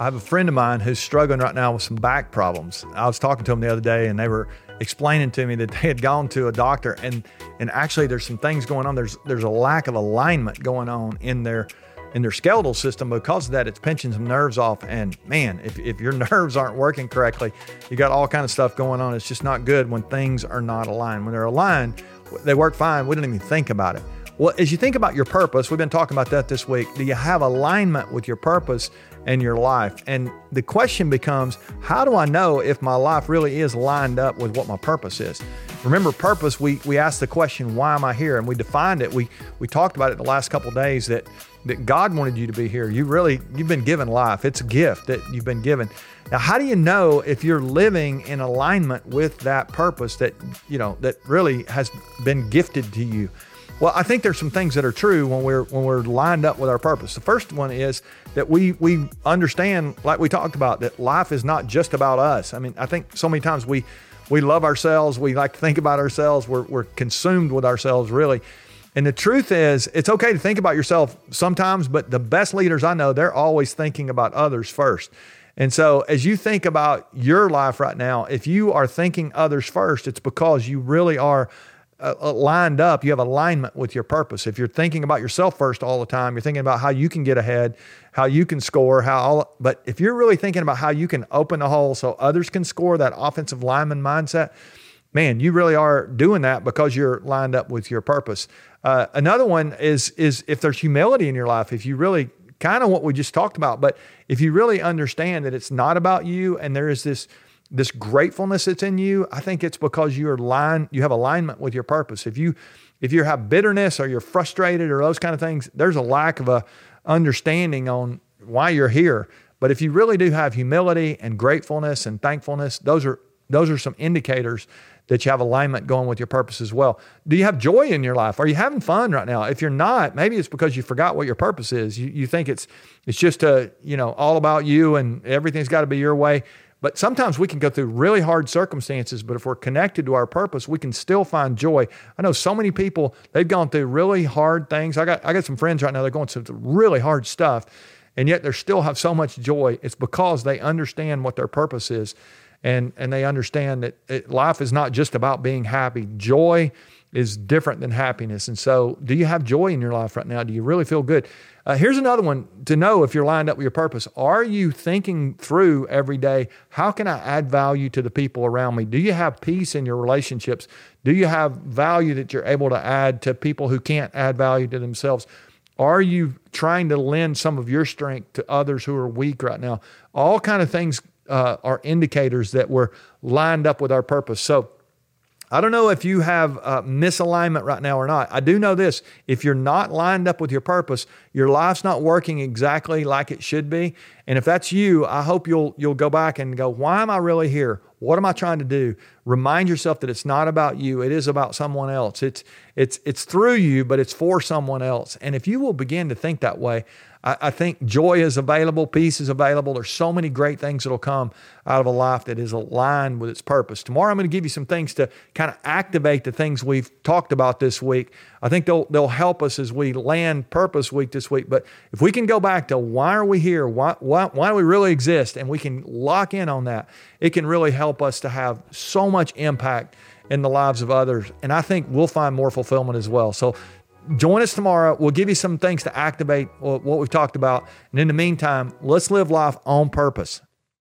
I have a friend of mine who's struggling right now with some back problems. I was talking to him the other day and they were explaining to me that they had gone to a doctor and and actually there's some things going on. There's there's a lack of alignment going on in their in their skeletal system. Because of that it's pinching some nerves off and man if, if your nerves aren't working correctly you got all kind of stuff going on. It's just not good when things are not aligned. When they're aligned they work fine. We don't even think about it well as you think about your purpose we've been talking about that this week do you have alignment with your purpose and your life and the question becomes how do i know if my life really is lined up with what my purpose is remember purpose we we asked the question why am i here and we defined it we we talked about it the last couple days that that God wanted you to be here. You really, you've been given life. It's a gift that you've been given. Now, how do you know if you're living in alignment with that purpose that, you know, that really has been gifted to you? Well, I think there's some things that are true when we're when we're lined up with our purpose. The first one is that we we understand, like we talked about, that life is not just about us. I mean, I think so many times we we love ourselves, we like to think about ourselves, we're, we're consumed with ourselves really. And the truth is, it's okay to think about yourself sometimes, but the best leaders I know, they're always thinking about others first. And so, as you think about your life right now, if you are thinking others first, it's because you really are uh, uh, lined up. You have alignment with your purpose. If you're thinking about yourself first all the time, you're thinking about how you can get ahead, how you can score, how all. But if you're really thinking about how you can open the hole so others can score, that offensive lineman mindset, man, you really are doing that because you're lined up with your purpose. Uh, another one is is if there's humility in your life, if you really kind of what we just talked about, but if you really understand that it's not about you and there is this this gratefulness that's in you, I think it's because you're line you have alignment with your purpose. If you if you have bitterness or you're frustrated or those kind of things, there's a lack of a understanding on why you're here. But if you really do have humility and gratefulness and thankfulness, those are those are some indicators that you have alignment going with your purpose as well. Do you have joy in your life? Are you having fun right now? If you're not, maybe it's because you forgot what your purpose is. You, you think it's it's just a you know all about you and everything's got to be your way. But sometimes we can go through really hard circumstances, but if we're connected to our purpose, we can still find joy. I know so many people, they've gone through really hard things. I got I got some friends right now, they're going through really hard stuff, and yet they still have so much joy. It's because they understand what their purpose is and and they understand that it, life is not just about being happy. Joy is different than happiness. And so, do you have joy in your life right now? Do you really feel good? Uh, here's another one to know if you're lined up with your purpose. Are you thinking through every day, how can I add value to the people around me? Do you have peace in your relationships? Do you have value that you're able to add to people who can't add value to themselves? Are you trying to lend some of your strength to others who are weak right now? All kind of things uh, are indicators that we're lined up with our purpose. So I don't know if you have uh, misalignment right now or not. I do know this if you're not lined up with your purpose, your life's not working exactly like it should be. And if that's you, I hope you'll you'll go back and go, why am I really here? What am I trying to do? Remind yourself that it's not about you. It is about someone else. It's it's it's through you, but it's for someone else. And if you will begin to think that way, I, I, think joy is available, peace is available. There's so many great things that'll come out of a life that is aligned with its purpose. Tomorrow, I'm going to give you some things to kind of activate the things we've talked about this week. I think they'll they'll help us as we land Purpose Week this week. But if we can go back to why are we here? Why why why do we really exist? And we can lock in on that. It can really help us to have so much impact in the lives of others. And I think we'll find more fulfillment as well. So join us tomorrow. We'll give you some things to activate uh, what we've talked about. And in the meantime, let's live life on purpose.